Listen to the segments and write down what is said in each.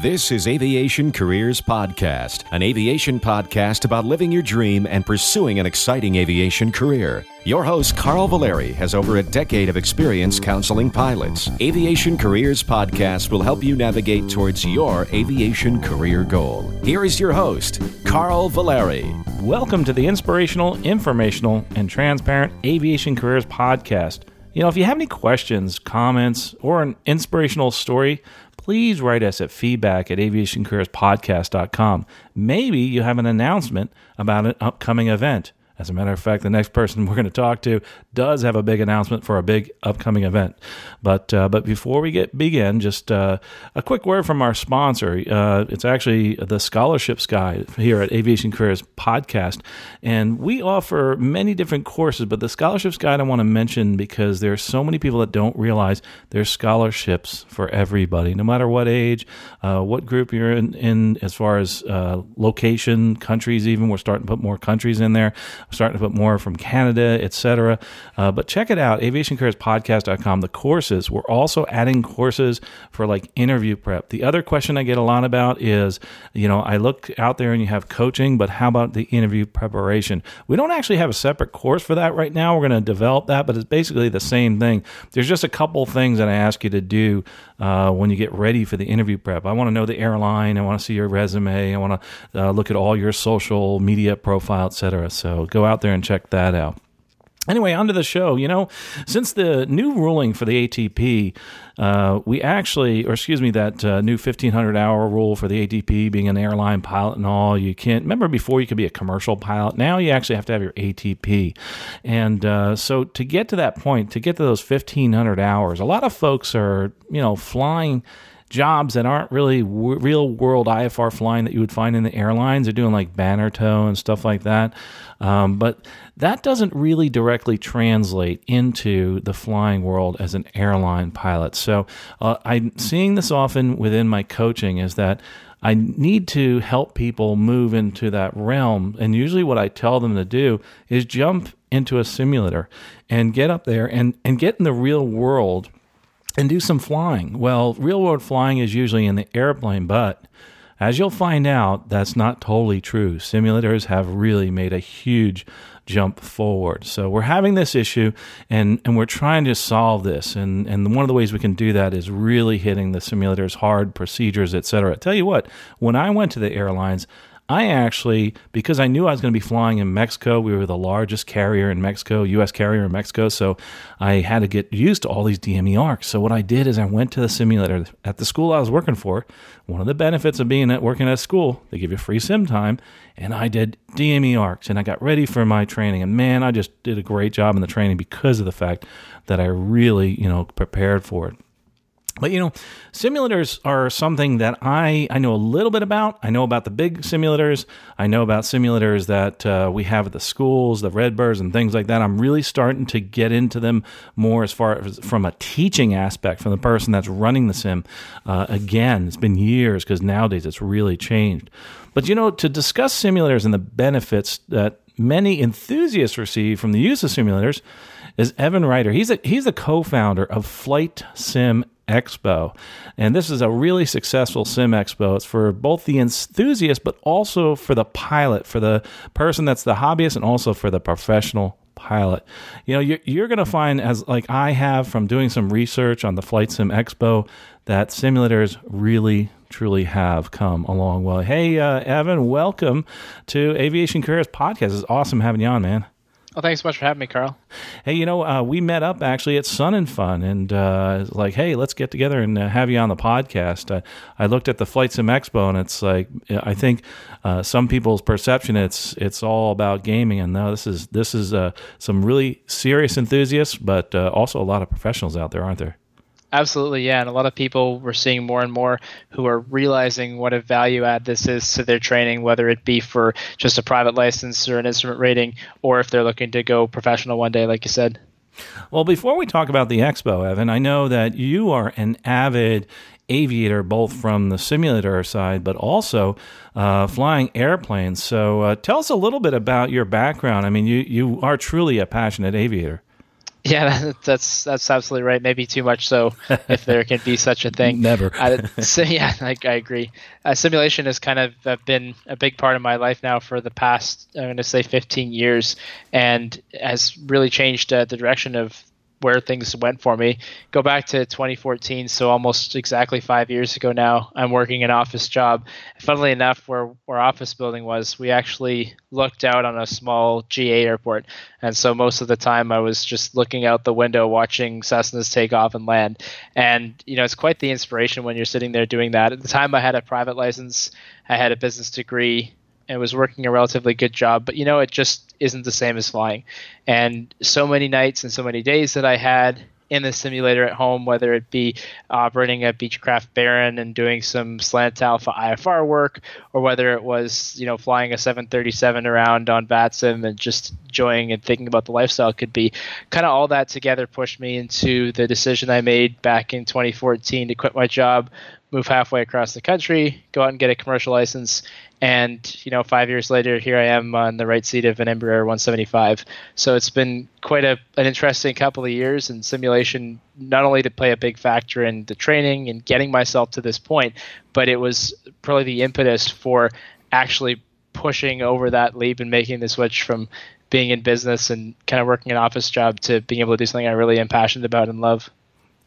This is Aviation Careers Podcast, an aviation podcast about living your dream and pursuing an exciting aviation career. Your host, Carl Valeri, has over a decade of experience counseling pilots. Aviation Careers Podcast will help you navigate towards your aviation career goal. Here is your host, Carl Valeri. Welcome to the inspirational, informational, and transparent Aviation Careers Podcast. You know, if you have any questions, comments, or an inspirational story, please write us at feedback at aviationcareerspodcast.com. Maybe you have an announcement about an upcoming event. As a matter of fact, the next person we're going to talk to does have a big announcement for a big upcoming event. But uh, but before we get begin, just uh, a quick word from our sponsor. Uh, it's actually the Scholarships Guide here at Aviation Careers Podcast, and we offer many different courses. But the Scholarships Guide I want to mention because there are so many people that don't realize there's scholarships for everybody, no matter what age, uh, what group you're in, in as far as uh, location, countries. Even we're starting to put more countries in there starting to put more from Canada, etc. Uh, but check it out, aviationcareerspodcast.com. The courses, we're also adding courses for like interview prep. The other question I get a lot about is, you know, I look out there and you have coaching, but how about the interview preparation? We don't actually have a separate course for that right now. We're going to develop that, but it's basically the same thing. There's just a couple things that I ask you to do uh, when you get ready for the interview prep. I want to know the airline. I want to see your resume. I want to uh, look at all your social media profile, etc. So go out there and check that out. Anyway, onto the show. You know, since the new ruling for the ATP, uh, we actually, or excuse me, that uh, new 1500 hour rule for the ATP being an airline pilot and all, you can't, remember before you could be a commercial pilot. Now you actually have to have your ATP. And uh, so to get to that point, to get to those 1500 hours, a lot of folks are, you know, flying jobs that aren't really w- real world IFR flying that you would find in the airlines. They're doing like banner tow and stuff like that. Um, but that doesn't really directly translate into the flying world as an airline pilot. So uh, I'm seeing this often within my coaching is that I need to help people move into that realm. And usually, what I tell them to do is jump into a simulator and get up there and, and get in the real world and do some flying. Well, real world flying is usually in the airplane, but as you'll find out, that's not totally true. Simulators have really made a huge jump forward. So we're having this issue and, and we're trying to solve this. And, and one of the ways we can do that is really hitting the simulators hard, procedures, etc. Tell you what, when I went to the airlines, I actually, because I knew I was going to be flying in Mexico, we were the largest carrier in Mexico, U.S. carrier in Mexico. So I had to get used to all these DME ARCs. So what I did is I went to the simulator at the school I was working for. One of the benefits of being at working at school, they give you free sim time, and I did DME ARCs and I got ready for my training. And man, I just did a great job in the training because of the fact that I really, you know, prepared for it. But you know, simulators are something that I, I know a little bit about. I know about the big simulators. I know about simulators that uh, we have at the schools, the Redbirds, and things like that. I'm really starting to get into them more as far as from a teaching aspect from the person that's running the sim. Uh, again, it's been years because nowadays it's really changed. But you know, to discuss simulators and the benefits that many enthusiasts receive from the use of simulators is Evan Ryder. He's a he's a co-founder of Flight Sim Expo. And this is a really successful sim expo. It's for both the enthusiast, but also for the pilot, for the person that's the hobbyist, and also for the professional pilot. You know, you're, you're going to find, as like I have from doing some research on the Flight Sim Expo, that simulators really truly have come a long way. Hey, uh, Evan, welcome to Aviation Careers Podcast. It's awesome having you on, man. Well, thanks so much for having me, Carl. Hey, you know, uh, we met up actually at Sun and Fun, and uh, like, hey, let's get together and uh, have you on the podcast. Uh, I looked at the Flight Sim Expo, and it's like, I think uh, some people's perception it's it's all about gaming, and no, this is this is uh, some really serious enthusiasts, but also a lot of professionals out there, aren't there? Absolutely, yeah. And a lot of people we're seeing more and more who are realizing what a value add this is to their training, whether it be for just a private license or an instrument rating, or if they're looking to go professional one day, like you said. Well, before we talk about the expo, Evan, I know that you are an avid aviator, both from the simulator side, but also uh, flying airplanes. So uh, tell us a little bit about your background. I mean, you, you are truly a passionate aviator. Yeah, that's that's absolutely right. Maybe too much so, if there can be such a thing. Never. Uh, so yeah, I, I agree. Uh, simulation has kind of uh, been a big part of my life now for the past, I'm going to say, 15 years, and has really changed uh, the direction of where things went for me. Go back to 2014, so almost exactly five years ago now. I'm working an office job. Funnily enough, where where office building was, we actually looked out on a small GA airport, and so most of the time I was just looking out the window, watching Cessnas take off and land. And you know, it's quite the inspiration when you're sitting there doing that. At the time, I had a private license, I had a business degree, and was working a relatively good job. But you know, it just isn't the same as flying. And so many nights and so many days that I had in the simulator at home, whether it be uh, operating a Beechcraft Baron and doing some slant alpha IFR work, or whether it was you know flying a 737 around on VATSIM and just enjoying and thinking about the lifestyle, could be kind of all that together pushed me into the decision I made back in 2014 to quit my job, move halfway across the country, go out and get a commercial license, and you know five years later here i am on the right seat of an embraer 175 so it's been quite a, an interesting couple of years and simulation not only to play a big factor in the training and getting myself to this point but it was probably the impetus for actually pushing over that leap and making the switch from being in business and kind of working an office job to being able to do something i really am passionate about and love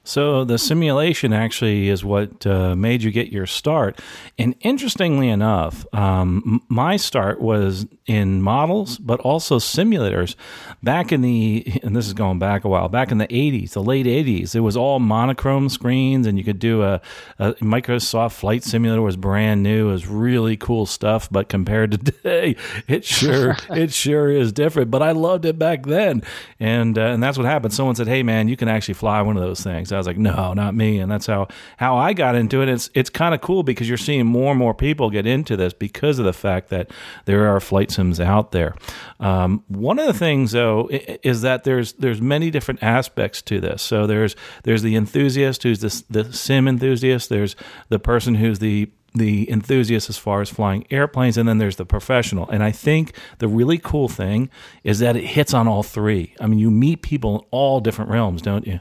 so the simulation actually is what uh, made you get your start. And interestingly enough, um, my start was in models, but also simulators. Back in the, and this is going back a while, back in the 80s, the late 80s, it was all monochrome screens, and you could do a, a Microsoft Flight Simulator was brand new. It was really cool stuff, but compared to today, it sure it sure is different. But I loved it back then, and uh, and that's what happened. Someone said, "Hey man, you can actually fly one of those things." I was like, no, not me. And that's how, how I got into it. It's, it's kind of cool because you're seeing more and more people get into this because of the fact that there are flight sims out there. Um, one of the things though is that there's, there's many different aspects to this. So there's, there's the enthusiast who's the, the sim enthusiast. There's the person who's the the enthusiast as far as flying airplanes, and then there's the professional. And I think the really cool thing is that it hits on all three. I mean, you meet people in all different realms, don't you?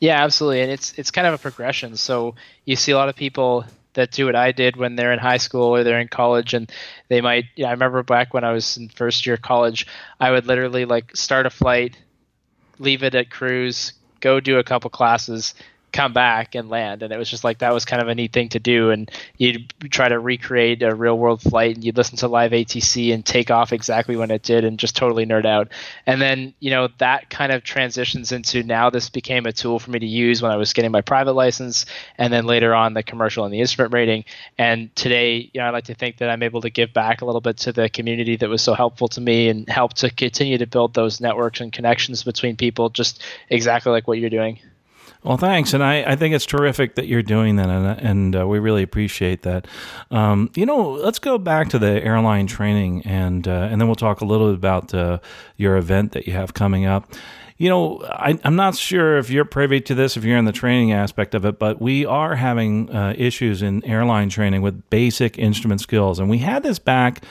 Yeah, absolutely, and it's it's kind of a progression. So you see a lot of people that do what I did when they're in high school or they're in college, and they might. I remember back when I was in first year college, I would literally like start a flight, leave it at cruise, go do a couple classes, come back and land. And it was just like that was kind of a neat thing to do. And you'd try to recreate a real world flight and you'd listen to live atc and take off exactly when it did and just totally nerd out. And then you know that kind of transitions into now this became a tool for me to use when i was getting my private license and then later on the commercial and the instrument rating. And today you know i like to think that i'm able to give back a little bit to the community that was so helpful to me and help to continue to build those networks and connections between people just exactly like what you're doing well, thanks, and I, I think it's terrific that you're doing that, and, and uh, we really appreciate that. Um, you know, let's go back to the airline training, and uh, and then we'll talk a little bit about uh, your event that you have coming up. You know, I, am not sure if you're privy to this, if you're in the training aspect of it, but we are having uh, issues in airline training with basic instrument skills, and we had this back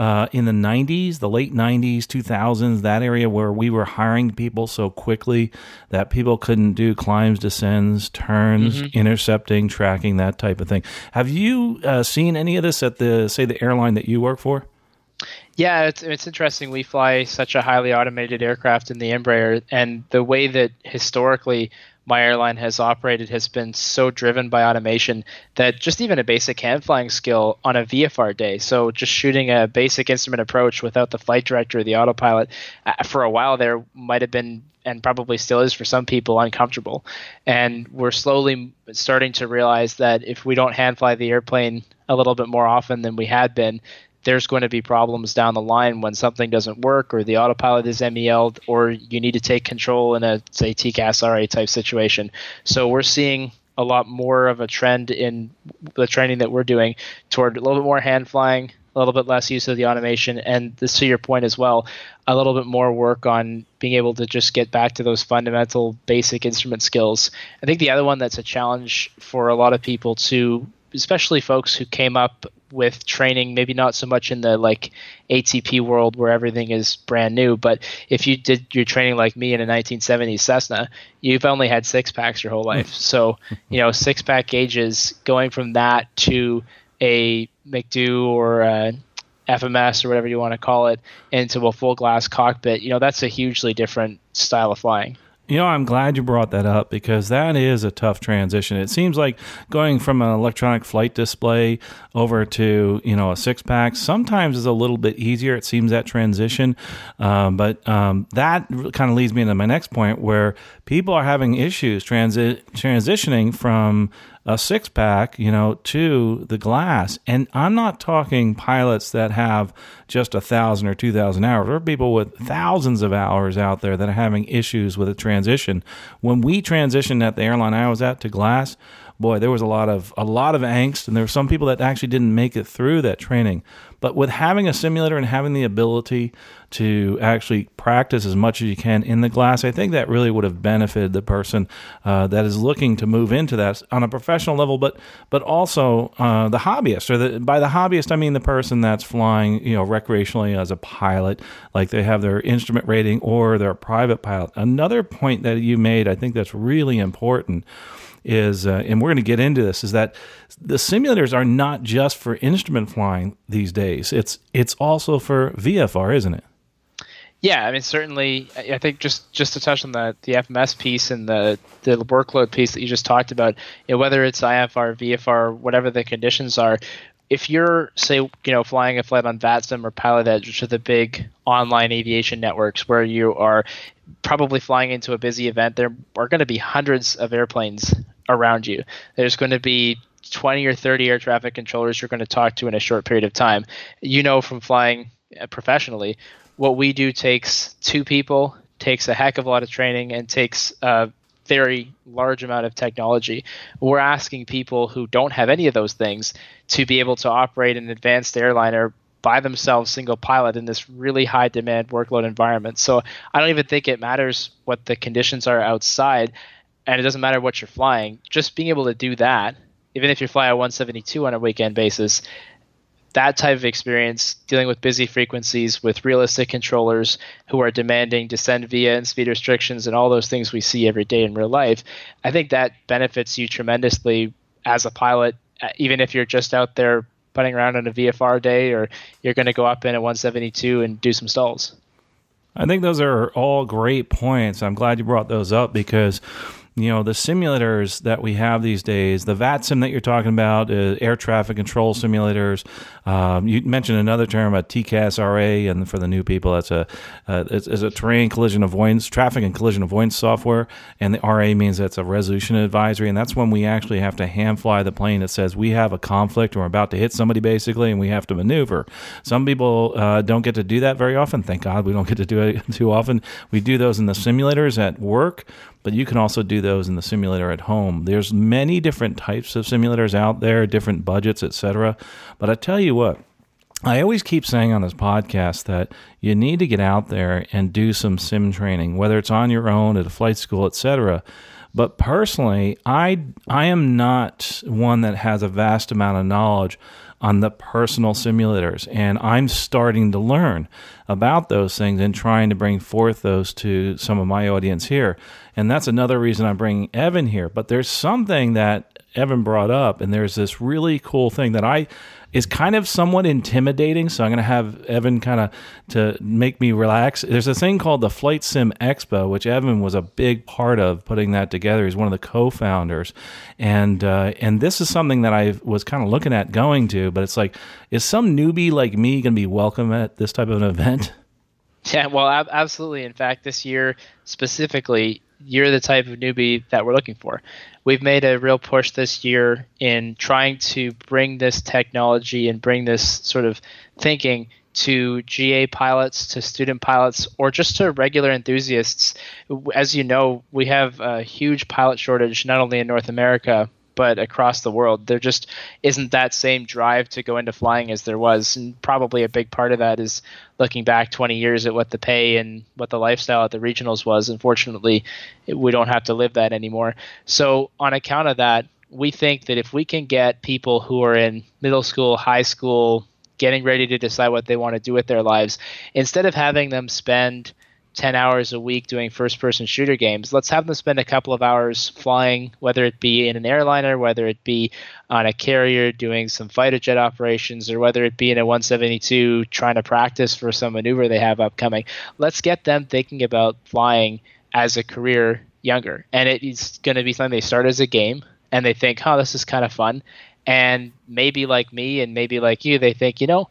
uh, in the 90s, the late 90s, 2000s, that area where we were hiring people so quickly that people couldn't do climbs, descends, turns, mm-hmm. intercepting, tracking, that type of thing. Have you uh, seen any of this at the, say, the airline that you work for? Yeah, it's it's interesting. We fly such a highly automated aircraft in the Embraer, and the way that historically my airline has operated has been so driven by automation that just even a basic hand flying skill on a VFR day, so just shooting a basic instrument approach without the flight director or the autopilot, uh, for a while there might have been and probably still is for some people uncomfortable. And we're slowly starting to realize that if we don't hand fly the airplane a little bit more often than we had been, there's going to be problems down the line when something doesn't work or the autopilot is MEL'd or you need to take control in a say TCAS RA type situation. So we're seeing a lot more of a trend in the training that we're doing toward a little bit more hand flying, a little bit less use of the automation, and this, to your point as well, a little bit more work on being able to just get back to those fundamental basic instrument skills. I think the other one that's a challenge for a lot of people too, especially folks who came up with training, maybe not so much in the like ATP world where everything is brand new, but if you did your training like me in a 1970s Cessna, you've only had six packs your whole hmm. life. so, you know, six pack gauges going from that to a MCDU or a FMS or whatever you want to call it into a full glass cockpit, you know, that's a hugely different style of flying. You know, I'm glad you brought that up because that is a tough transition. It seems like going from an electronic flight display over to, you know, a six pack sometimes is a little bit easier. It seems that transition. Um, but um, that kind of leads me into my next point where people are having issues transi- transitioning from a six pack, you know, to the glass. And I'm not talking pilots that have just a thousand or two thousand hours. There are people with thousands of hours out there that are having issues with a transition. When we transitioned at the airline I was at to glass, boy, there was a lot of a lot of angst, and there were some people that actually didn't make it through that training. But with having a simulator and having the ability to actually practice as much as you can in the glass, I think that really would have benefited the person uh, that is looking to move into that on a professional level, but but also uh, the hobbyist. Or the, by the hobbyist, I mean the person that's flying, you know, recreationally as a pilot, like they have their instrument rating or they're a private pilot. Another point that you made, I think that's really important is, uh, and we're going to get into this, is that the simulators are not just for instrument flying these days. It's it's also for VFR, isn't it? Yeah, I mean certainly. I think just just to touch on the the FMS piece and the the workload piece that you just talked about, you know, whether it's IFR, VFR, whatever the conditions are, if you're say you know flying a flight on VATSIM or PilotEdge, which are the big online aviation networks where you are probably flying into a busy event, there are going to be hundreds of airplanes around you. There's going to be 20 or 30 air traffic controllers you're going to talk to in a short period of time. You know from flying uh, professionally, what we do takes two people, takes a heck of a lot of training, and takes a very large amount of technology. We're asking people who don't have any of those things to be able to operate an advanced airliner by themselves single pilot in this really high demand workload environment. So I don't even think it matters what the conditions are outside and it doesn't matter what you're flying. Just being able to do that, even if you're flying a 172 on a weekend basis, that type of experience dealing with busy frequencies with realistic controllers who are demanding descend via and speed restrictions and all those things we see every day in real life, I think that benefits you tremendously as a pilot, uh, even if you're just out there putting around on a VFR day or you're going to go up in a 172 and do some stalls. I think those are all great points. I'm glad you brought those up because you know the simulators that we have these days the VATSIM that you're talking about uh, air traffic control simulators um, you mentioned another term a TCAS-RA and for the new people that's a uh, it's, it's, a terrain collision avoidance traffic and collision avoidance software and the RA means that's a resolution advisory and that's when we actually have to hand fly the plane that says we have a conflict or we're about to hit somebody basically and we have to maneuver. Some people uh, don't get to do that very often thank God we don't get to do it too often. We do those in the simulators at work but you can also do those in the simulator at home. There's many different types of simulators out there, different budgets, etc. But I tell you what, I always keep saying on this podcast that you need to get out there and do some sim training, whether it's on your own at a flight school, etc. But personally, I I am not one that has a vast amount of knowledge on the personal simulators. And I'm starting to learn about those things and trying to bring forth those to some of my audience here. And that's another reason I'm bringing Evan here. But there's something that Evan brought up, and there's this really cool thing that I is kind of somewhat intimidating. So I'm going to have Evan kind of to make me relax. There's a thing called the Flight Sim Expo, which Evan was a big part of putting that together. He's one of the co-founders, and uh, and this is something that I was kind of looking at going to, but it's like, is some newbie like me going to be welcome at this type of an event? Yeah, well, ab- absolutely. In fact, this year specifically, you're the type of newbie that we're looking for. We've made a real push this year in trying to bring this technology and bring this sort of thinking to GA pilots, to student pilots, or just to regular enthusiasts. As you know, we have a huge pilot shortage, not only in North America, but across the world. There just isn't that same drive to go into flying as there was. And probably a big part of that is looking back 20 years at what the pay and what the lifestyle at the regionals was. Unfortunately, we don't have to live that anymore. So, on account of that, we think that if we can get people who are in middle school, high school, getting ready to decide what they want to do with their lives, instead of having them spend 10 hours a week doing first person shooter games. Let's have them spend a couple of hours flying, whether it be in an airliner, whether it be on a carrier doing some fighter jet operations, or whether it be in a 172 trying to practice for some maneuver they have upcoming. Let's get them thinking about flying as a career younger. And it's going to be something they start as a game and they think, oh, this is kind of fun. And maybe like me and maybe like you, they think, you know,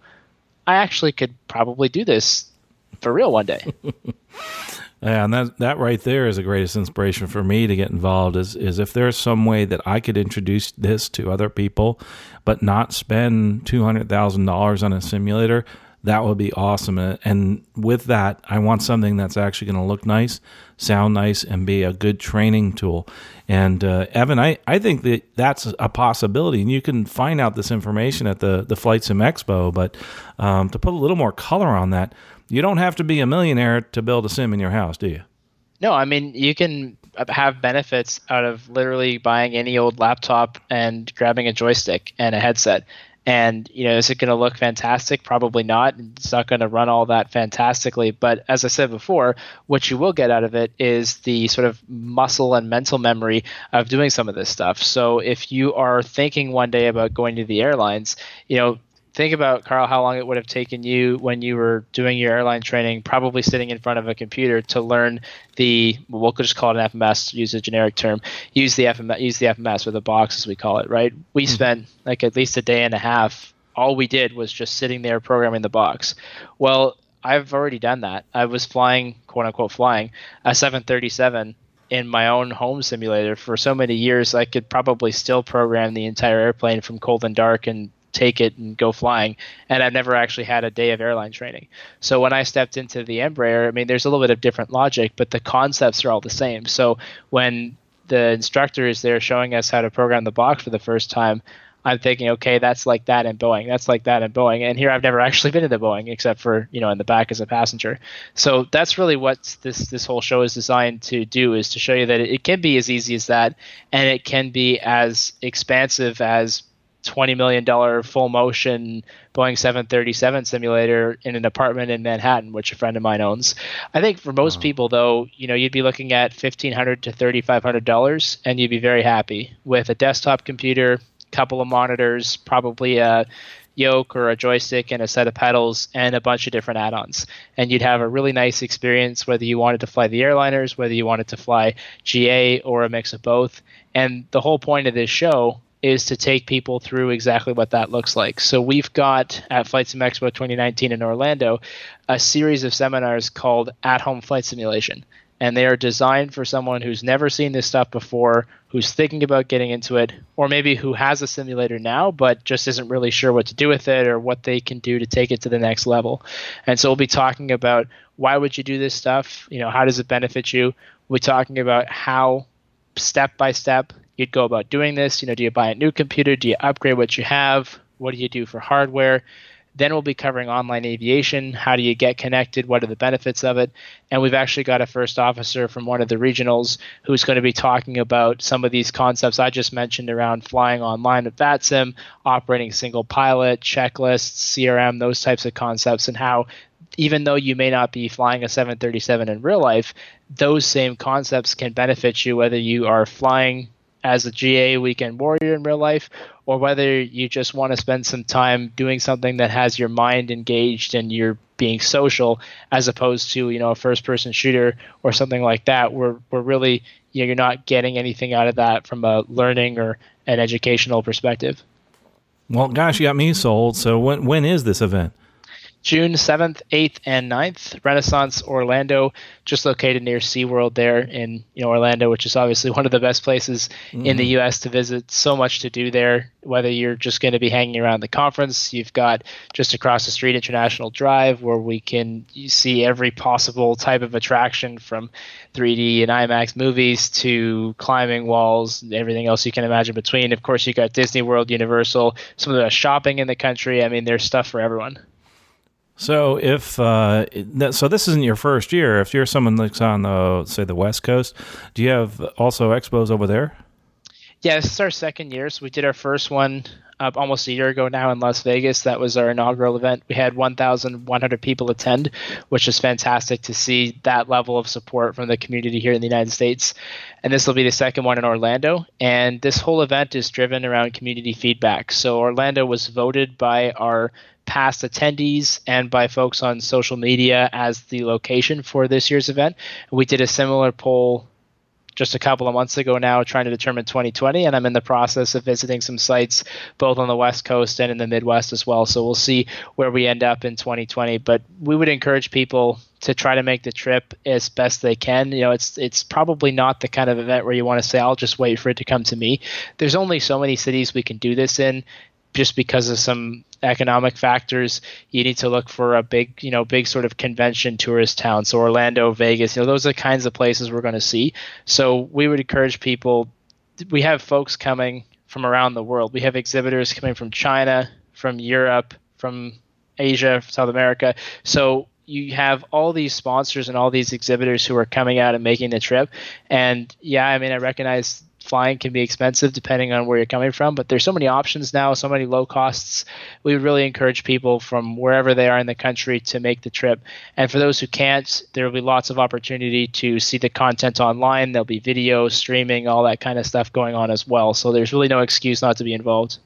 I actually could probably do this for real one day. Yeah, and that that right there is the greatest inspiration for me to get involved. Is is if there's some way that I could introduce this to other people, but not spend two hundred thousand dollars on a simulator, that would be awesome. And with that, I want something that's actually going to look nice, sound nice, and be a good training tool. And uh, Evan, I, I think that that's a possibility, and you can find out this information at the the Flight Sim Expo. But um, to put a little more color on that you don't have to be a millionaire to build a sim in your house, do you? No, I mean you can have benefits out of literally buying any old laptop and grabbing a joystick and a headset. And you know, is it going to look fantastic? Probably not. It's not going to run all that fantastically. But as I said before, what you will get out of it is the sort of muscle and mental memory of doing some of this stuff. So if you are thinking one day about going to the airlines, you know, think about Carl how long it would have taken you when you were doing your airline training, probably sitting in front of a computer to learn the we'll just call it an FMS, use a generic term, use the FMS, use the FMS or the box as we call it, right? We mm-hmm. spent like at least a day and a half. All we did was just sitting there programming the box. Well, I've already done that. I was flying, quote unquote, flying a 737 in my own home simulator for so many years. I could probably still program the entire airplane from cold and dark and take it and go flying. And I've never actually had a day of airline training. So when I stepped into the Embraer, I mean, there's a little bit of different logic, but the concepts are all the same. So when the instructor is there showing us how to program the box for the first time, I'm thinking, okay, that's like that in Boeing. That's like that in Boeing. And here I've never actually been in the Boeing except for, you know, in the back as a passenger. So that's really what this this whole show is designed to do is to show you that it can be as easy as that and it can be as expansive as twenty million dollar full motion Boeing 737 simulator in an apartment in Manhattan, which a friend of mine owns. I think for most people, though, you know, you'd be looking at fifteen hundred to thirty five hundred dollars, and you'd be very happy with a desktop computer, couple of monitors, probably a yoke or a joystick and a set of pedals and a bunch of different add-ons. And you'd have a really nice experience whether you wanted to fly the airliners whether you wanted to fly ga or a mix of both. And the whole point of this show is to take people through exactly what that looks like. So we've got at Flight Sim Expo 2019 in Orlando a series of seminars called At Home Flight Simulation. And they are designed for someone who's never seen this stuff before, who's thinking about getting into it, or maybe who has a simulator now but just isn't really sure what to do with it or what they can do to take it to the next level. And so we'll be talking about why would you do this stuff? You know, how does it benefit you? We'll be talking about how step by step you'd go about doing this. You know, do you buy a new computer? Do you upgrade what you have? What do you do for hardware? Then we'll be covering online aviation. How do you get connected? What are the benefits of it? And we've actually got a first officer from one of the regionals who's going to be talking about some of these concepts I just mentioned around flying online with VATSIM, operating single pilot, checklists, CRM, those types of concepts, and how even though you may not be flying a 737 in real life, those same concepts can benefit you whether you are flying as a GA weekend warrior in real life, or whether you just want to spend some time doing something that has your mind engaged and you're being social, as opposed to you know a first person shooter or something like that, where we're really you know, you're not getting anything out of that from a learning or an educational perspective. Well, gosh, you got me sold. So when when is this event? June 7th, 8th, and 9th, Renaissance Orlando, just located near SeaWorld there in you know Orlando, which is obviously one of the best places mm. in the mm-hmm. US to visit. So much to do there. Whether you're just going to be hanging around the conference, you've got just across the street International Drive where we can see every possible type of attraction from 3D and IMAX movies to climbing walls, everything else you can imagine between. Of course, you've got Disney World, Universal, some of the shopping in the country. I mean, there's stuff for everyone. So if uh, so, this isn't your first year. If you're someone that's on the say the West Coast, do you have also expos over there? Yeah, this is our second year. So we did our first one uh, almost a year ago now in Las Vegas. That was our inaugural event. We had 1,100 people attend, which is fantastic to see that level of support from the community here in the United States. And this will be the second one in Orlando. And this whole event is driven around community feedback. So Orlando was voted by our past attendees and by folks on social media as the location for this year's event. We did a similar poll just a couple of months ago now trying to determine 2020 and i'm in the process of visiting some sites both on the west coast and in the midwest as well. So we'll see where we end up in 2020 but we would encourage people to try to make the trip as best they can. You know it's it's probably not the kind of event where you want to say i'll just wait for it to come to me. There's only so many cities we can do this in just because of some economic factors, you need to look for a big, you know, big sort of convention tourist town. So Orlando, Vegas, you know, those are the kinds of places we're going to see. So we would encourage people. We have folks coming from around the world. We have exhibitors coming from China, from Europe, from Asia, South America. So you have all these sponsors and all these exhibitors who are coming out and making the trip. And yeah, I mean, I recognize flying can be expensive depending on where you're coming from, but there's so many options now, so many low costs. We really encourage people from wherever they are in the country to make the trip. And for those who can't, there will be lots of opportunity to see the content online. There'll be video, streaming, all that kind of stuff going on as well. So there's really no excuse not to be involved.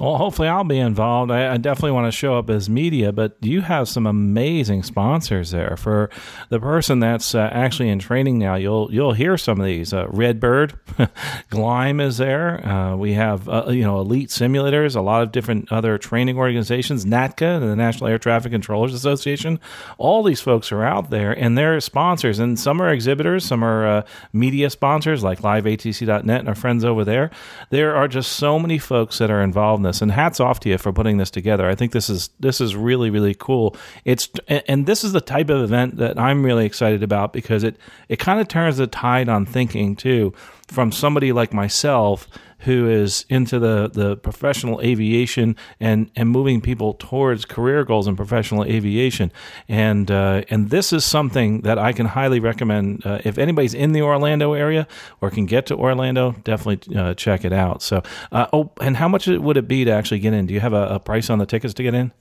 Well, hopefully I'll be involved. I, I, definitely want to show up as media, but you have some amazing sponsors there. For the person that's uh, actually in training now, you'll you'll hear some of these. Uh, Redbird, Gleim is there. Uh, we have uh, you know Elite Simulators, a lot of different other training organizations, NATCA, the National Air Traffic Controllers Association. All these folks are out there, and they're sponsors, and some are exhibitors, some are uh, media sponsors like LiveATC.net and our friends over there. There are just so many folks that are involved in this, and hats off to you for putting this together. I think this is this is really really cool. It's and this is the type of event that I'm really excited about because it it kind of turns the tide on thinking too from somebody like myself who is into the, the professional aviation and, and moving people towards career goals in professional aviation. And, uh, and this is something that I can highly recommend. Uh, if anybody's in the Orlando area or can get to Orlando, definitely uh, check it out. So, uh, oh, and how much would it be to actually get in? Do you have a, a price on the tickets to get in?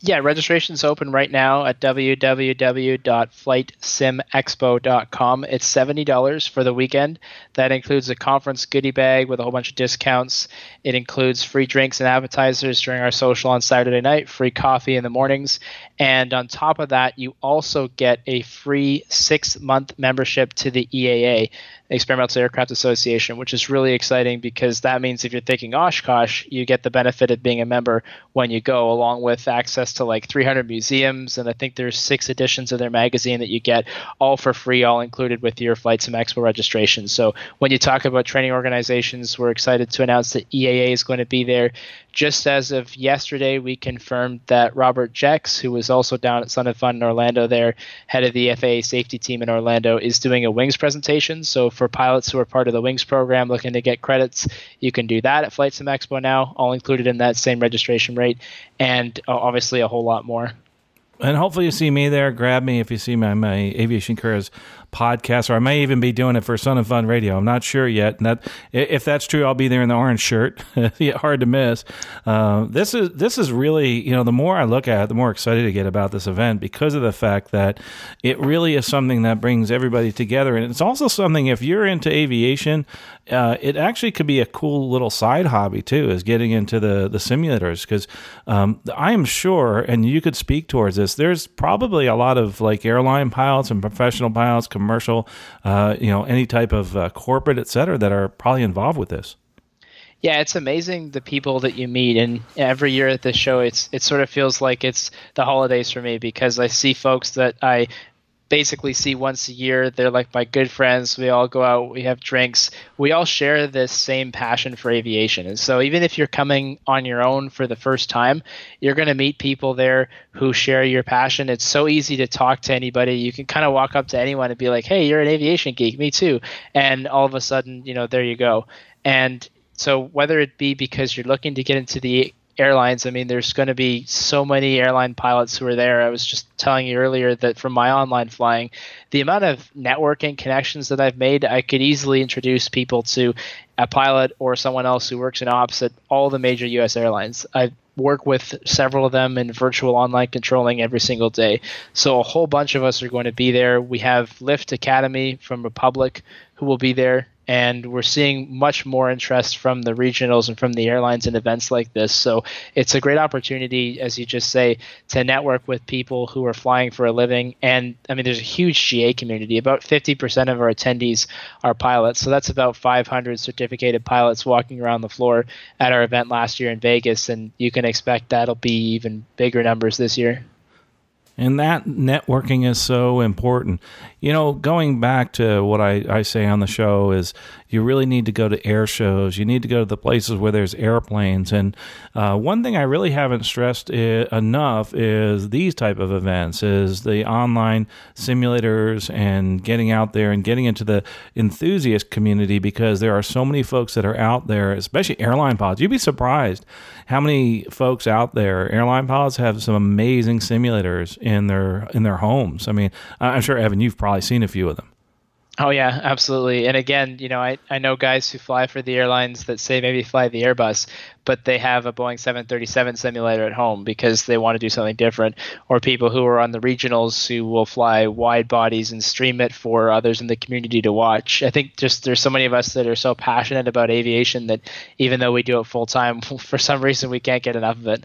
yeah, registration's open right now at www.flightsimexpo.com. It's $70 for the weekend. That includes a conference goodie bag with a whole bunch of discounts. It includes free drinks and appetizers during our social on Saturday night, free coffee in the mornings, and on top of that, you also get a free six month membership to the EAA. Experimental Aircraft Association, which is really exciting because that means if you're thinking Oshkosh, you get the benefit of being a member when you go, along with access to like 300 museums, and I think there's six editions of their magazine that you get all for free, all included with your Flight Sim Expo registration. So when you talk about training organizations, we're excited to announce that EAA is going to be there. Just as of yesterday, we confirmed that Robert Jex, who was also down at Sun and Fun in Orlando, there, head of the FAA safety team in Orlando, is doing a wings presentation. So for pilots who are part of the Wings program looking to get credits, you can do that at Flight Sim Expo now, all included in that same registration rate, and uh, obviously a whole lot more. And hopefully you see me there. Grab me if you see my, my aviation careers podcast, or I may even be doing it for Sun and Fun Radio. I'm not sure yet. And that if that's true, I'll be there in the orange shirt. Hard to miss. Uh, this is this is really you know the more I look at it, the more excited I get about this event because of the fact that it really is something that brings everybody together, and it's also something if you're into aviation, uh, it actually could be a cool little side hobby too, is getting into the the simulators because um, I am sure, and you could speak towards this. There's probably a lot of like airline pilots and professional pilots commercial, uh, you know, any type of uh, corporate, et cetera, that are probably involved with this. Yeah, it's amazing the people that you meet, and every year at this show, it's it sort of feels like it's the holidays for me because I see folks that I basically see once a year. They're like my good friends. We all go out, we have drinks. We all share this same passion for aviation. And so even if you're coming on your own for the first time, you're going to meet people there who share your passion. It's so easy to talk to anybody. You can kind of walk up to anyone and be like, "Hey, you're an aviation geek. Me too." And all of a sudden, you know, there you go. And so whether it be because you're looking to get into the airlines. I mean, there's going to be so many airline pilots who are there. I was just telling you earlier that from my online flying, the amount of networking connections that I've made, I could easily introduce people to a pilot or someone else who works in ops at all the major U.S. airlines. I work with several of them in virtual online controlling every single day. So a whole bunch of us are going to be there. We have Lift Academy from Republic who will be there and we're seeing much more interest from the regionals and from the airlines in events like this. So it's a great opportunity, as you just say, to network with people who are flying for a living. And I mean, there's a huge GA community. About 50% of our attendees are pilots. So that's about 500 certificated pilots walking around the floor at our event last year in Vegas. And you can expect that'll be even bigger numbers this year. And that networking is so important. You know, going back to what I, I say on the show is you really need to go to air shows. You need to go to the places where there's airplanes. And uh, one thing I really haven't stressed enough is these type of events, is the online simulators and getting out there and getting into the enthusiast community because there are so many folks that are out there, especially airline pods. You'd be surprised how many folks out there. Airline pilots have some amazing simulators in their in their homes. I mean, I'm sure Evan, you've probably seen a few of them. Oh yeah, absolutely. And again, you know, I, I know guys who fly for the airlines that say maybe fly the Airbus, but they have a Boeing 737 simulator at home because they want to do something different. Or people who are on the regionals who will fly wide bodies and stream it for others in the community to watch. I think just there's so many of us that are so passionate about aviation that even though we do it full time, for some reason we can't get enough of it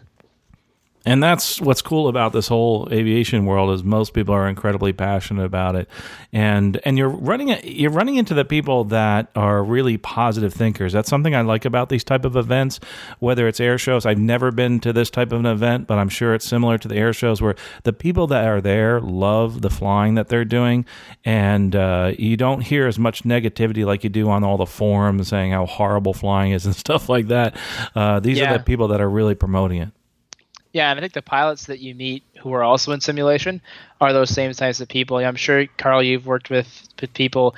and that's what's cool about this whole aviation world is most people are incredibly passionate about it. And and you're running you're running into the people that are really positive thinkers. That's something i like about these type of events whether it's air shows. I've never been to this type of an event but i'm sure it's similar to the air shows where the people that are there love the flying that they're doing. And uh, you don't hear as much negativity like you do on all the forums saying how horrible flying is and stuff like that. Uh, these yeah. are the people that are really promoting it yeah, and I think the pilots that you meet who are also in simulation are those same types of people. I'm sure, Carl, you've worked with, with people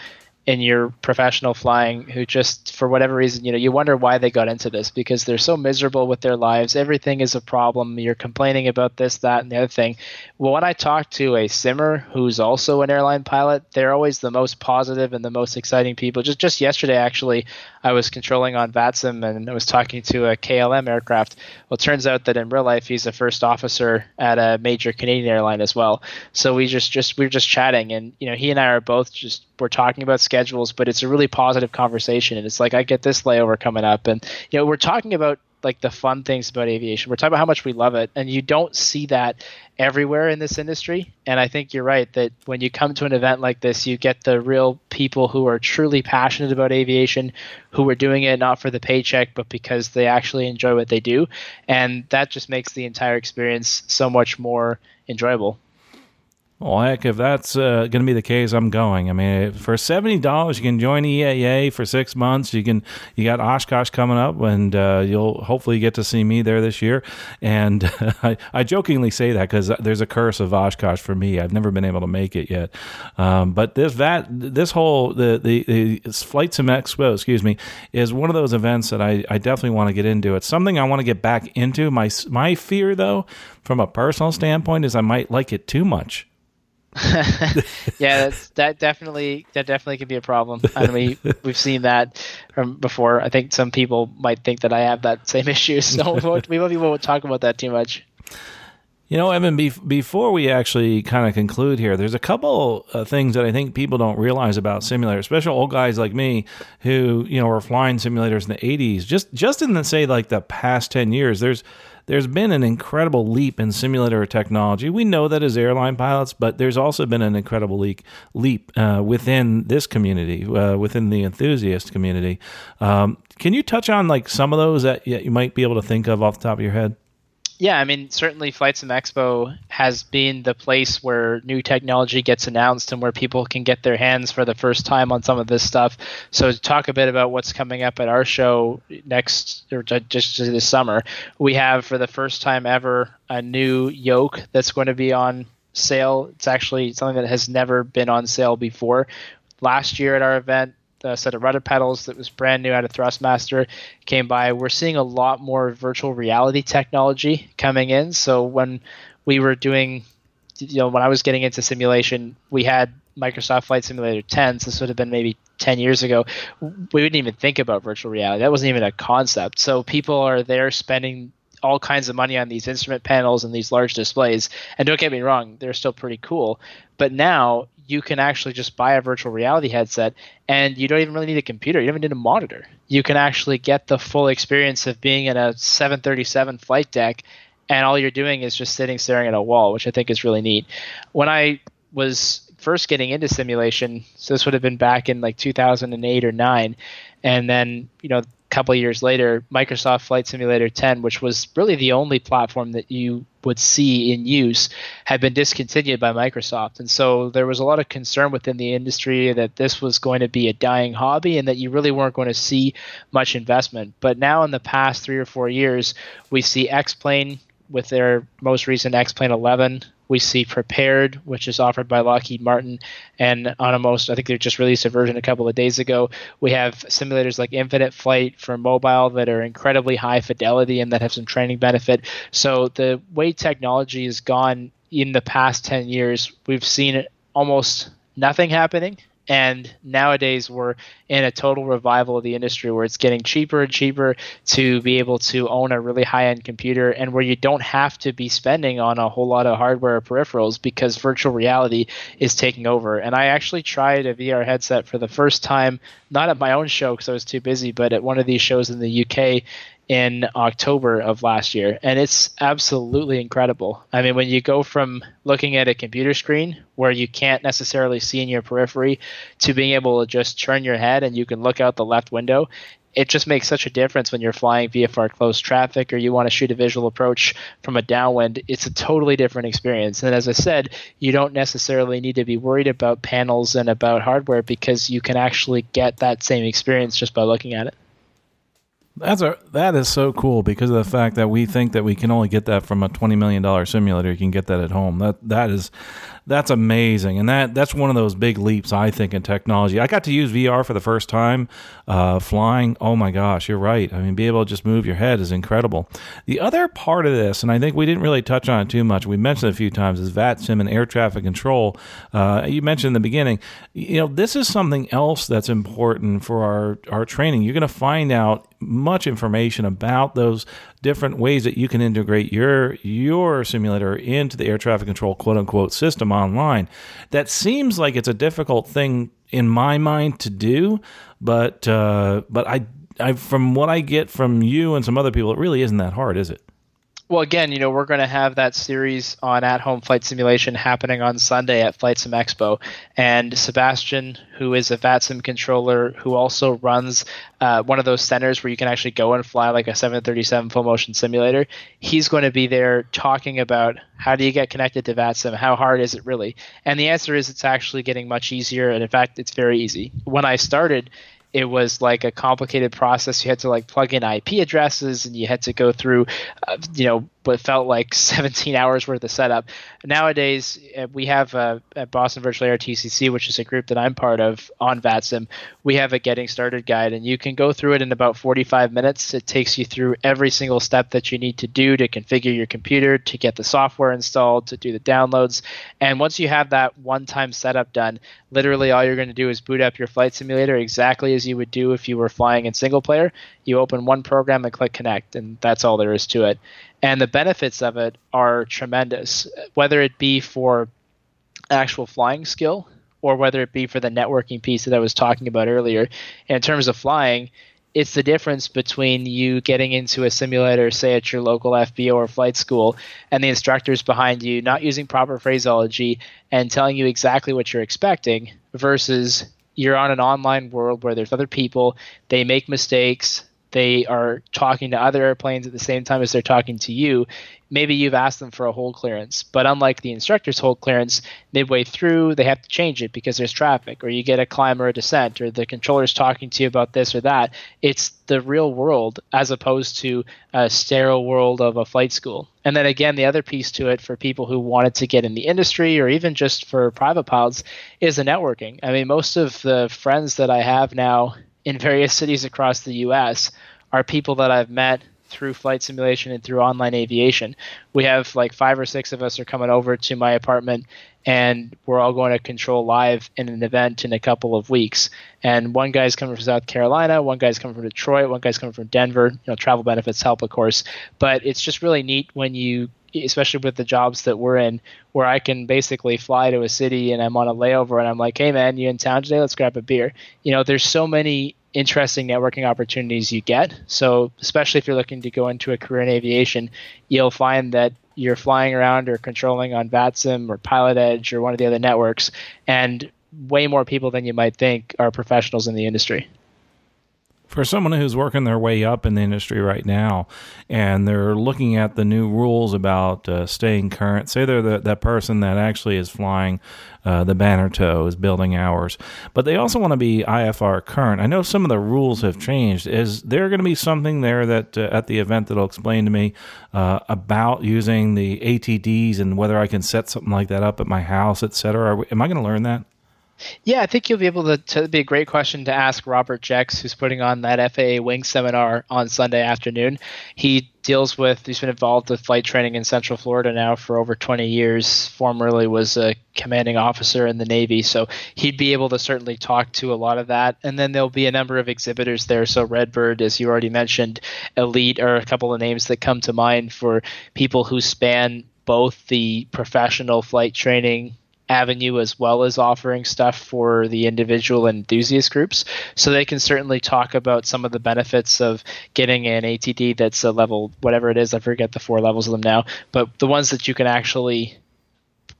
in your professional flying who just for whatever reason you know you wonder why they got into this because they're so miserable with their lives. Everything is a problem. You're complaining about this that and the other thing. Well when i talk to a simmer who's also an airline pilot they're always the most positive and the most exciting people. Just just yesterday actually i was controlling on VATSIM and i was talking to a klm aircraft. Well turns out that in real life he's a first officer at a major canadian airline as well. So we just just we are just chatting and you know he and i are both just we're talking about schedules, but it's a really positive conversation. And it's like I get this layover coming up, and you know we're talking about like the fun things about aviation. We're talking about how much we love it, and you don't see that everywhere in this industry. And I think you're right that when you come to an event like this, you get the real people who are truly passionate about aviation, who are doing it not for the paycheck, but because they actually enjoy what they do, and that just makes the entire experience so much more enjoyable. Well, heck, if that's uh, going to be the case, I'm going. I mean, for seventy dollars, you can join EAA for six months. You can you got Oshkosh coming up, and uh, you'll hopefully get to see me there this year. And I, I, jokingly say that because there's a curse of Oshkosh for me. I've never been able to make it yet. Um, but this that this whole the the, the Flight Sim Expo, excuse me, is one of those events that I, I definitely want to get into. It's something I want to get back into. My my fear, though, from a personal standpoint, is I might like it too much. yeah, that definitely that definitely could be a problem. Mean, we, we've seen that from before. I think some people might think that I have that same issue, so we won't, we won't talk about that too much. You know, Evan, before we actually kind of conclude here, there's a couple of things that I think people don't realize about simulators, especially old guys like me who, you know, were flying simulators in the 80s. Just just in the say like the past 10 years, there's there's been an incredible leap in simulator technology. We know that as airline pilots, but there's also been an incredible leap, leap uh, within this community, uh, within the enthusiast community. Um, can you touch on like some of those that you might be able to think of off the top of your head? Yeah, I mean, certainly Flight Sim Expo has been the place where new technology gets announced and where people can get their hands for the first time on some of this stuff. So, to talk a bit about what's coming up at our show next, or just this summer, we have for the first time ever a new yoke that's going to be on sale. It's actually something that has never been on sale before. Last year at our event, a set of rudder pedals that was brand new out of Thrustmaster came by. We're seeing a lot more virtual reality technology coming in. So when we were doing, you know, when I was getting into simulation, we had Microsoft Flight Simulator 10. So this would have been maybe 10 years ago. We wouldn't even think about virtual reality. That wasn't even a concept. So people are there spending all kinds of money on these instrument panels and these large displays. And don't get me wrong, they're still pretty cool. But now you can actually just buy a virtual reality headset and you don't even really need a computer. You don't even need a monitor. You can actually get the full experience of being in a 737 flight deck and all you're doing is just sitting staring at a wall, which I think is really neat. When I was first getting into simulation, so this would have been back in like 2008 or 9, and then, you know, a couple years later, Microsoft Flight Simulator 10, which was really the only platform that you would see in use, had been discontinued by Microsoft. And so there was a lot of concern within the industry that this was going to be a dying hobby and that you really weren't going to see much investment. But now, in the past three or four years, we see X Plane with their most recent X Plane 11 we see Prepar3D, which is offered by Lockheed Martin, and on a most, I think they just released a version a couple of days ago. We have simulators like Infinite Flight for mobile that are incredibly high fidelity and that have some training benefit. So the way technology has gone in the past 10 years, we've seen almost nothing happening and nowadays we're in a total revival of the industry where it's getting cheaper and cheaper to be able to own a really high end computer and where you don't have to be spending on a whole lot of hardware or peripherals because virtual reality is taking over. And I actually tried a VR headset for the first time, not at my own show because I was too busy, but at one of these shows in the UK in October of last year, and it's absolutely incredible. I mean, when you go from looking at a computer screen where you can't necessarily see in your periphery to being able to just turn your head and you can look out the left window, it just makes such a difference when you're flying VFR close traffic or you want to shoot a visual approach from a downwind. It's a totally different experience. And as I said, you don't necessarily need to be worried about panels and about hardware because you can actually get that same experience just by looking at it. That's a that is so cool because of the fact that we think that we can only get that from a twenty million dollar simulator. You can get that at home. That that is that's amazing, and that that's one of those big leaps I think in technology. I got to use VR for the first time, uh, flying. Oh my gosh, you're right. I mean, be able to just move your head is incredible. The other part of this, and I think we didn't really touch on it too much. We mentioned a few times is VATSIM and air traffic control. Uh, you mentioned in the beginning. You know, this is something else that's important for our our training. You're going to find out much information about those different ways that you can integrate your your simulator into the air traffic control quote unquote system online. That seems like it's a difficult thing in my mind to do, but uh, but I, I from what I get from you and some other people, it really isn't that hard, is it? Well, again, you know, we're going to have that series on at home flight simulation happening on Sunday at Flight Sim Expo. And Sebastian, who is a VATSIM controller, who also runs uh, one of those centers where you can actually go and fly like a 737 full motion simulator, he's going to be there talking about how do you get connected to VATSIM? How hard is it really? And the answer is it's actually getting much easier. And in fact, it's very easy. When I started, it was like a complicated process. You had to like plug in IP addresses and you had to go through, uh, you know, what felt like 17 hours worth of setup. Nowadays, uh, we have uh, at Boston Virtual ARTCC, which is a group that I'm part of on VATSIM, we have a getting started guide, and you can go through it in about 45 minutes. It takes you through every single step that you need to do to configure your computer, to get the software installed, to do the downloads. And once you have that one time setup done, literally all you're going to do is boot up your flight simulator exactly as you would do if you were flying in single player. You open one program and click connect, and that's all there is to it and the benefits of it are tremendous, whether it be for actual flying skill or whether it be for the networking piece that I was talking about earlier. In terms of flying, it's the difference between you getting into a simulator, say at your local FBO or flight school, and the instructors behind you not using proper phraseology and telling you exactly what you're expecting versus you're on an online world where there's other people, they make mistakes, they are talking to other airplanes at the same time as they're talking to you, maybe you've asked them for a hold clearance, but unlike the instructor's hold clearance, midway through they have to change it because there's traffic, or you get a climb or a descent, or the controller's talking to you about this or that. It's the real world as opposed to a sterile world of a flight school. And then again, the other piece to it for people who wanted to get in the industry or even just for private pilots is the networking. I mean, most of the friends that I have now in various cities across the US are people that I've met through flight simulation and through online aviation. We have like five or six of us are coming over to my apartment and we're all going to control live in an event in a couple of weeks. And one guy's coming from South Carolina, one guy's coming from Detroit, one guy's coming from Denver. You know, travel benefits help, of course, but it's just really neat when you especially with the jobs that we're in, where I can basically fly to a city and I'm on a layover and I'm like, hey man, you in town today? Let's grab a beer. You know, there's so many interesting networking opportunities you get. So, especially if you're looking to go into a career in aviation, you'll find that you're flying around or controlling on VATSIM or PilotEdge or one of the other networks, and way more people than you might think are professionals in the industry for someone who's working their way up in the industry right now and they're looking at the new rules about uh, staying current, say they're the, that person that actually is flying uh, the banner tow, is building hours, but they also want to be IFR current. I know some of the rules have changed. Is there going to be something there that uh, at the event that'll explain to me uh, about using the ATDs and whether I can set something like that up at my house, et cetera? Am I going to learn that? Yeah, I think you'll be able to, to be a great question to ask Robert Jex, who's putting on that FAA Wing seminar on Sunday afternoon. He deals with, he's been involved with flight training in Central Florida now for over 20 years. Formerly was a commanding officer in the Navy, so he'd be able to certainly talk to a lot of that. And then there'll be a number of exhibitors there. So Redbird, as you already mentioned, Elite are a couple of names that come to mind for people who span both the professional flight training avenue as well as offering stuff for the individual enthusiast groups. So they can certainly talk about some of the benefits of getting an ATD that's a level, whatever it is, I forget the four levels of them now, but the ones that you can actually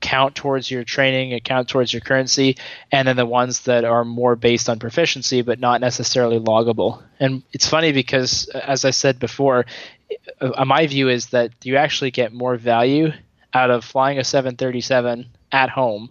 count towards your training, account towards your currency, and then the ones that are more based on proficiency but not necessarily loggable. And it's funny because, as I said before, uh, my view is that you actually get more value out of flying a 737 at home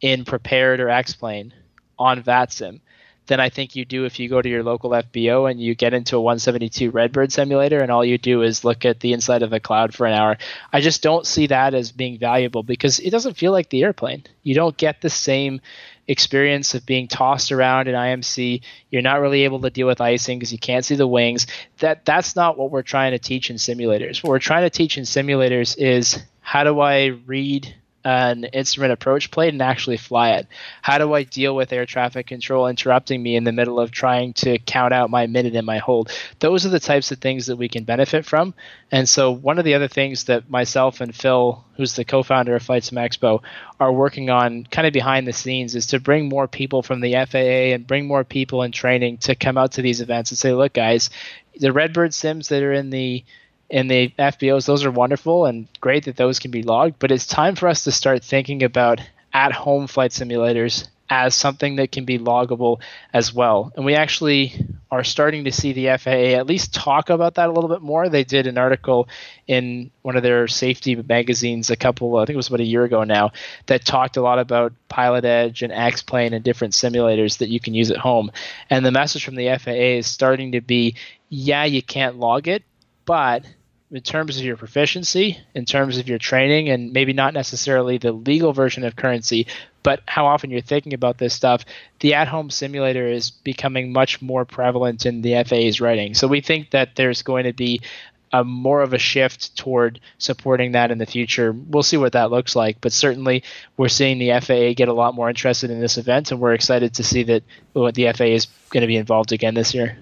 in Prepar3D or X-Plane on VATSIM than I think you do if you go to your local FBO and you get into a 172 Redbird simulator and all you do is look at the inside of a cloud for an hour. I just don't see that as being valuable because it doesn't feel like the airplane. You don't get the same experience of being tossed around in IMC. You're not really able to deal with icing because you can't see the wings. That that's not what we're trying to teach in simulators. What we're trying to teach in simulators is how do I read an instrument approach plate and actually fly it? How do I deal with air traffic control interrupting me in the middle of trying to count out my minute in my hold? Those are the types of things that we can benefit from. And so, one of the other things that myself and Phil, who's the co founder of Flight Sim Expo, are working on kind of behind the scenes is to bring more people from the FAA and bring more people in training to come out to these events and say, look, guys, the Redbird sims that are in the in the FBOs, those are wonderful and great that those can be logged, but it's time for us to start thinking about at home flight simulators as something that can be loggable as well. And we actually are starting to see the FAA at least talk about that a little bit more. They did an article in one of their safety magazines a couple, I think it was about a year ago now, that talked a lot about PilotEdge and X Plane and different simulators that you can use at home. And the message from the FAA is starting to be yeah, you can't log it, but in terms of your proficiency, in terms of your training, and maybe not necessarily the legal version of currency, but how often you're thinking about this stuff, the at home simulator is becoming much more prevalent in the FAA's writing. So we think that there's going to be a more of a shift toward supporting that in the future. We'll see what that looks like, but certainly we're seeing the FAA get a lot more interested in this event, and we're excited to see that the FAA is going to be involved again this year.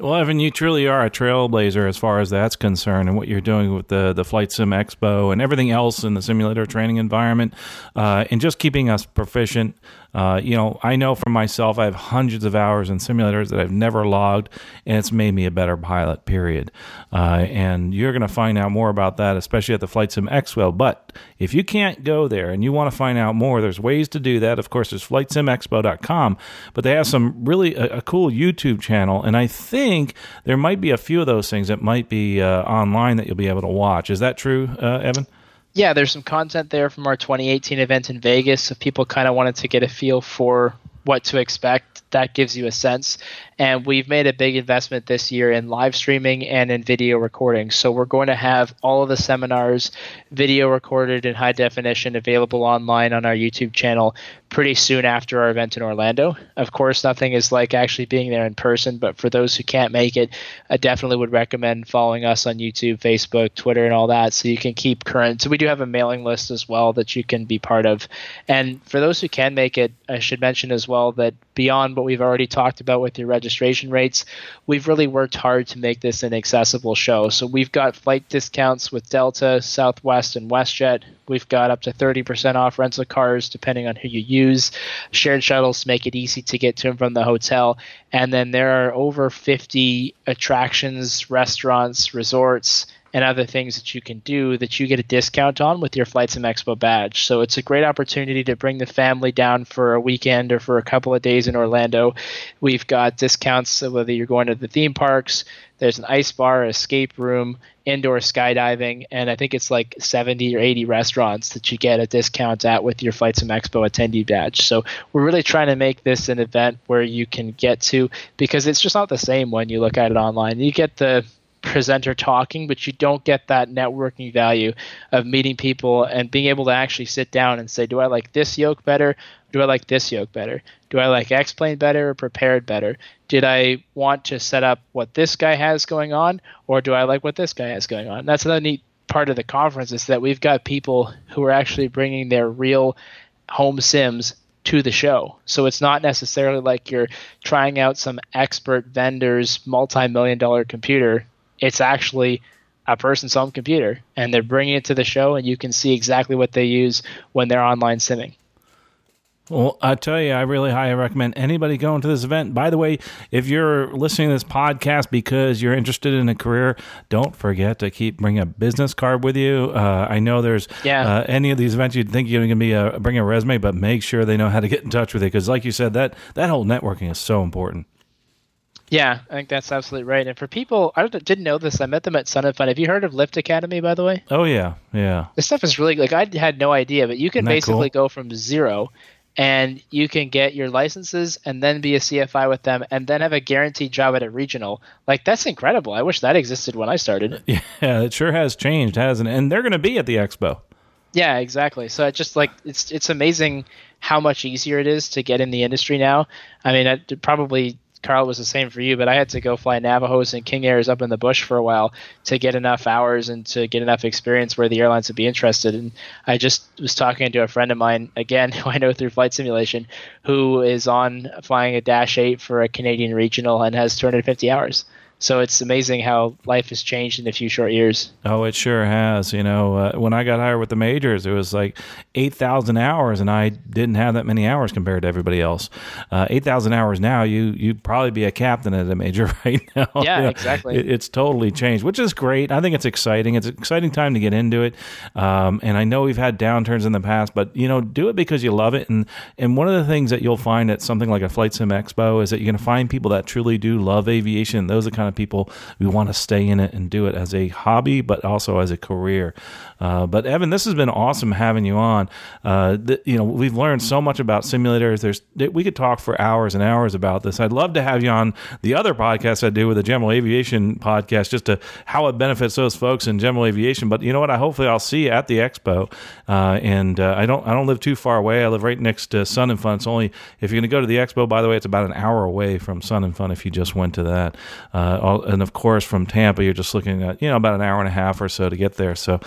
Well, Evan, you truly are a trailblazer as far as that's concerned, and what you're doing with the the Flight Sim Expo and everything else in the simulator training environment, uh, and just keeping us proficient Uh, you know, I know for myself, I have hundreds of hours in simulators that I've never logged, and it's made me a better pilot. Period. Uh, and you're going to find out more about that, especially at the Flight Sim Expo. But if you can't go there and you want to find out more, there's ways to do that. Of course, there's FlightSimExpo.com, but they have some really a, a cool YouTube channel, and I think there might be a few of those things that might be uh, online that you'll be able to watch. Is that true, uh, Evan? Yeah, there's some content there from our 2018 event in Vegas. If people kind of wanted to get a feel for what to expect, that gives you a sense. And we've made a big investment this year in live streaming and in video recording. So we're going to have all of the seminars video recorded in high definition available online on our YouTube channel pretty soon after our event in Orlando. Of course, nothing is like actually being there in person, but for those who can't make it, I definitely would recommend following us on YouTube, Facebook, Twitter, and all that so you can keep current. So we do have a mailing list as well that you can be part of. And for those who can make it, I should mention as well that beyond what we've already talked about with your registration rates, we've really worked hard to make this an accessible show. So we've got flight discounts with Delta, Southwest, and WestJet. We've got up to 30% off rental cars depending on who you use, shared shuttles to make it easy to get to and from the hotel. And then there are over 50 attractions, restaurants, resorts, and other things that you can do that you get a discount on with your Flight Sim Expo badge. So it's a great opportunity to bring the family down for a weekend or for a couple of days in Orlando. We've got discounts whether you're going to the theme parks. There's an ice bar, escape room, indoor skydiving, and I think it's like 70 or 80 restaurants that you get a discount at with your Flight Sim Expo attendee badge. So we're really trying to make this an event where you can get to because it's just not the same when you look at it online. You get the presenter talking, but you don't get that networking value of meeting people and being able to actually sit down and say, Do I like this yoke better? Do I like this yoke better? Do I like X plane better or Prepar3D better? Did I want to set up what this guy has going on, or do I like what this guy has going on? That's another neat part of the conference is that we've got people who are actually bringing their real home sims to the show. So it's not necessarily like you're trying out some expert vendor's multi million dollar computer it's actually a person's home computer and they're bringing it to the show and you can see exactly what they use when they're online simming. Well, I tell you, I really highly recommend anybody going to this event. By the way, if you're listening to this podcast because you're interested in a career, don't forget to keep bring a business card with you. Uh, I know there's yeah. uh, any of these events you'd think you're going to be a, bring a resume, but make sure they know how to get in touch with you because, like you said, that that whole networking is so important. Yeah, I think that's absolutely right. And for people, I didn't know this. I met them at Sun and Fun. Have you heard of Lift Academy, by the way? Oh yeah, yeah. This stuff is really like I had no idea, but you can basically cool? go from zero, and you can get your licenses and then be a CFI with them, and then have a guaranteed job at a regional. Like that's incredible. I wish that existed when I started. Yeah, it sure has changed, hasn't it? And they're going to be at the expo. Yeah, exactly. So it just like it's it's amazing how much easier it is to get in the industry now. I mean, it probably Carl was the same for you, but I had to go fly Navajos and King Airs up in the bush for a while to get enough hours and to get enough experience where the airlines would be interested. And I just was talking to a friend of mine, again, who I know through flight simulation, who is on flying a Dash 8 for a Canadian regional and has 250 hours. So it's amazing how life has changed in a few short years. Oh, it sure has. You know, uh, when I got hired with the majors, it was like 8,000 hours, and I didn't have that many hours compared to everybody else. Uh, 8,000 hours now, you, you'd probably be a captain at a major right now. Yeah, you know, exactly. It, it's totally changed, which is great. I think it's exciting. It's an exciting time to get into it. Um, and I know we've had downturns in the past, but, you know, do it because you love it. And, and one of the things that you'll find at something like a Flight Sim Expo is that you're going to find people that truly do love aviation. Those are kind of people we want to stay in it and do it as a hobby, but also as a career. Uh, but Evan, this has been awesome having you on. Uh, th- you know, we've learned so much about simulators. There's we could talk for hours and hours about this. I'd love to have you on the other podcast I do with the General Aviation podcast, just to how it benefits those folks in general aviation. But you know what? I hopefully I'll see you at the expo. Uh, and uh, I don't I don't live too far away. I live right next to Sun and Fun. It's only if you're going to go to the expo. By the way, it's about an hour away from Sun and Fun if you just went to that. Uh, and of course, from Tampa, you're just looking at you know about an hour and a half or so to get there. So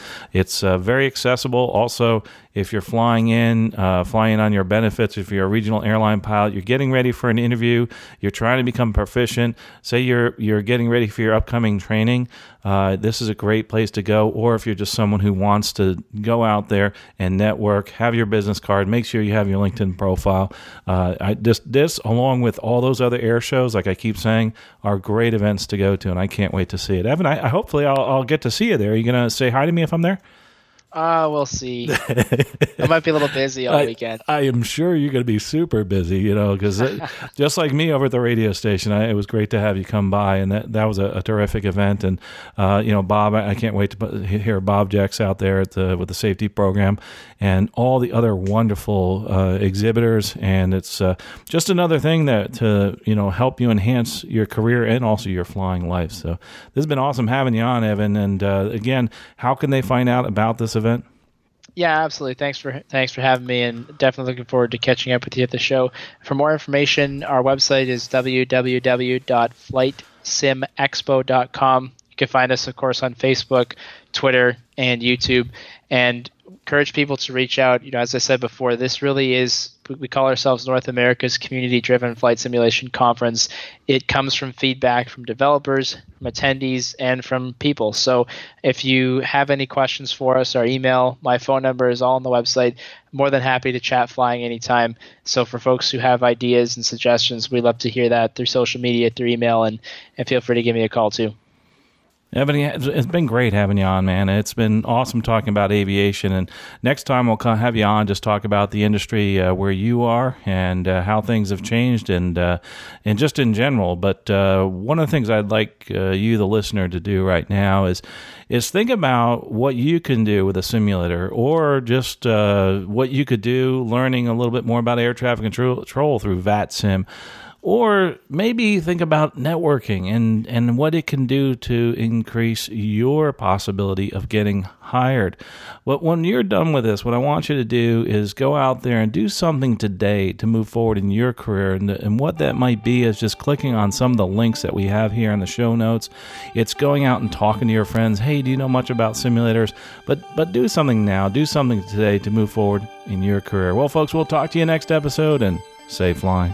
it's uh, very accessible. Also, if you're flying in, uh, flying on your benefits, if you're a regional airline pilot, you're getting ready for an interview, you're trying to become proficient, say you're you're getting ready for your upcoming training, uh, this is a great place to go. Or if you're just someone who wants to go out there and network, have your business card, make sure you have your LinkedIn profile. Uh, I, this, this, along with all those other air shows, like I keep saying, are great events to go to, and I can't wait to see it. Evan, I, I hopefully I'll, I'll get to see you there. Are you going to say hi to me if I'm there? Uh, we'll see. I might be a little busy all I, weekend. I am sure you're going to be super busy, you know, because just like me over at the radio station, I, it was great to have you come by, and that, that was a, a terrific event. And uh, you know, Bob, I, I, can't wait to hear Bob Jacks out there at the with the safety program, and all the other wonderful uh, exhibitors. And it's uh, just another thing that to you know help you enhance your career and also your flying life. So this has been awesome having you on, Evan. And uh, again, how can they find out about this event? Event? Yeah, absolutely. Thanks for thanks for having me, and definitely looking forward to catching up with you at the show. For more information, our website is www.flightsimexpo.com. You can find us, of course, on Facebook, Twitter, and YouTube. And encourage people to reach out. You know, as I said before, this really is we call ourselves North America's community driven flight simulation conference. It comes from feedback from developers, from attendees, and from people. So if you have any questions for us, our email, my phone number is all on the website. More than happy to chat flying anytime. So for folks who have ideas and suggestions, we love to hear that through social media, through email, and, and feel free to give me a call too. Evan, it's been great having you on, man. It's been awesome talking about aviation. And next time we'll have you on, just talk about the industry uh, where you are and uh, how things have changed, and uh, and just in general. But uh, one of the things I'd like uh, you, the listener, to do right now is is think about what you can do with a simulator, or just uh, what you could do learning a little bit more about air traffic control through VATSIM. Or maybe think about networking and, and what it can do to increase your possibility of getting hired. But when you're done with this, what I want you to do is go out there and do something today to move forward in your career. And, and what that might be is just clicking on some of the links that we have here in the show notes. It's going out and talking to your friends. Hey, do you know much about simulators? But but do something now. Do something today to move forward in your career. Well, folks, we'll talk to you next episode and safe flying.